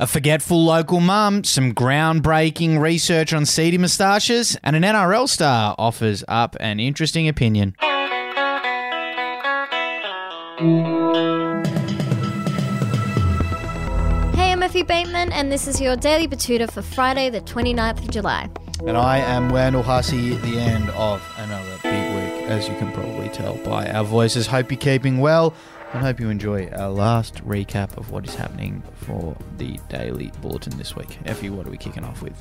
A forgetful local mum, some groundbreaking research on seedy moustaches, and an NRL star offers up an interesting opinion. Hey, I'm Effie Bateman, and this is your Daily Betoota for Friday, the 29th of July. And I am Wendell Hussey at the end of another big week, as you can probably tell by our voices. Hope you're keeping well and hope you enjoy our last recap of what is happening for the Daily Bulletin this week. Effie, what are we kicking off with?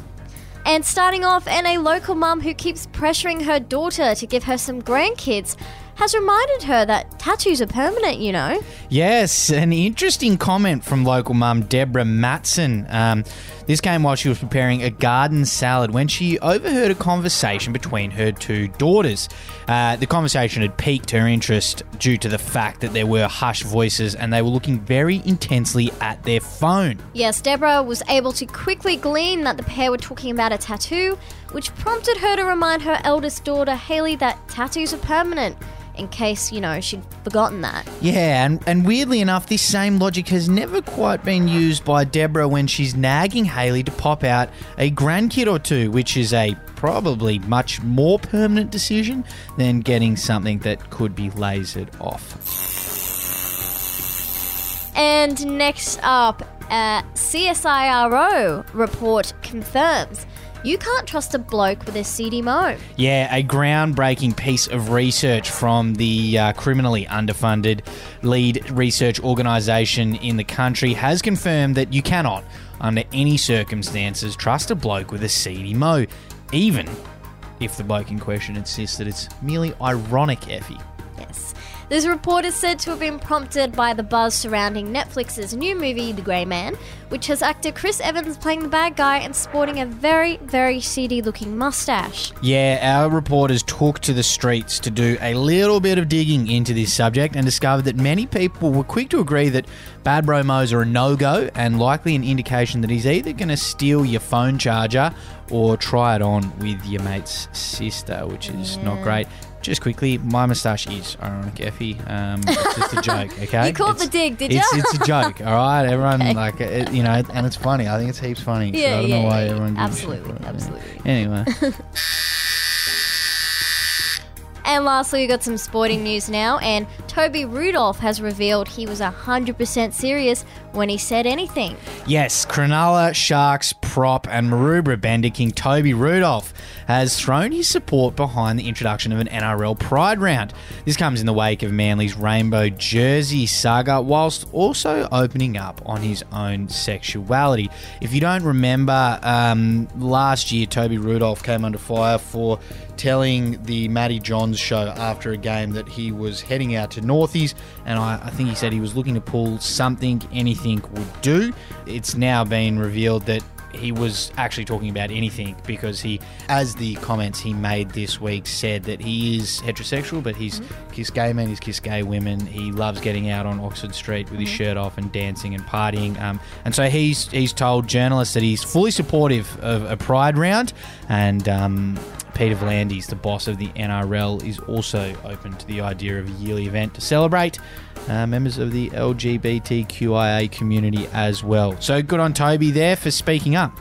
And starting off, and a local mum who keeps pressuring her daughter to give her some grandkids has reminded her that tattoos are permanent, you know. Yes, an interesting comment from local mum Deborah Matson. Um, this came while she was preparing a garden salad when she overheard a conversation between her two daughters. Uh, the conversation had piqued her interest due to the fact that there were hushed voices and they were looking very intensely at their phone. Yes, Deborah was able to quickly glean that the pair were talking about a tattoo, which prompted her to remind her eldest daughter, Haley, that tattoos are permanent in case, you know, she'd forgotten that. Yeah, and, and weirdly enough, this same logic has never quite been used by Deborah when she's nagging Haley to pop out a grandkid or two, which is a probably much more permanent decision than getting something that could be lasered off. And next up, uh, CSIRO report confirms you can't trust a bloke with a seedy mo. Yeah, a groundbreaking piece of research from the uh, criminally underfunded lead research organisation in the country has confirmed that you cannot, under any circumstances, trust a bloke with a seedy mo, even if the bloke in question insists that it's merely ironic, Effie. This report is said to have been prompted by the buzz surrounding Netflix's new movie, The Grey Man, which has actor Chris Evans playing the bad guy and sporting a very, very seedy looking mustache. Yeah, our reporters took to the streets to do a little bit of digging into this subject and discovered that many people were quick to agree that bad bromos are a no go and likely an indication that he's either going to steal your phone charger or try it on with your mate's sister, which is not great. Just quickly, my moustache is ironic, Effie. Um, it's just a joke, okay? You caught It's- the dig, did it's, ya? it's a joke, all right? Everyone, Okay. like, it, you know, and it's funny. I think it's heaps funny. so Yeah, I don't yeah, know why yeah, everyone gives a shit absolutely, it. absolutely. Anyway. And lastly, we got some sporting news now, and Toby Rudolf has revealed he was 100% serious when he said anything. Yes, Cronulla Sharks prop and Maroubra Bender King Toby Rudolf has thrown his support behind the introduction of an NRL Pride round. This comes in the wake of Manly's rainbow jersey saga, whilst also opening up on his own sexuality. If you don't remember, um, last year Toby Rudolf came under fire for telling the Matty Johns show after a game that he was heading out to Northies, and I, I think he said he was looking to pull something anything would do. It's now been revealed that he was actually talking about anything because he, as the comments he made this week said that he is heterosexual, but he's kiss gay men, he's kiss gay women. He loves getting out on Oxford Street with his shirt off and dancing and partying. Um, and so he's he's told journalists that he's fully supportive of a Pride round, and um, Peter V'landys, the boss of the NRL, is also open to the idea of a yearly event to celebrate uh, members of the LGBTQIA community as well. So good on Toby there for speaking up.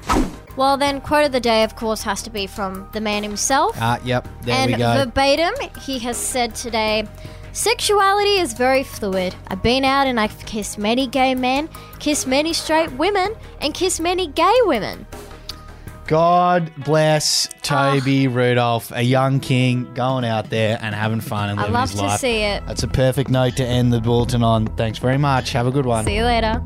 Well, then, quote of the day, of course, has to be from the man himself. Ah, yep, there and we go. And verbatim, he has said today Sexuality is very fluid. I've been out and I've kissed many gay men, kissed many straight women, and kissed many gay women. God bless Toby oh. Rudolf, a young king going out there and having fun and living his life. I love to see it. That's a perfect note to end the bulletin on. Thanks very much. Have a good one. See you later.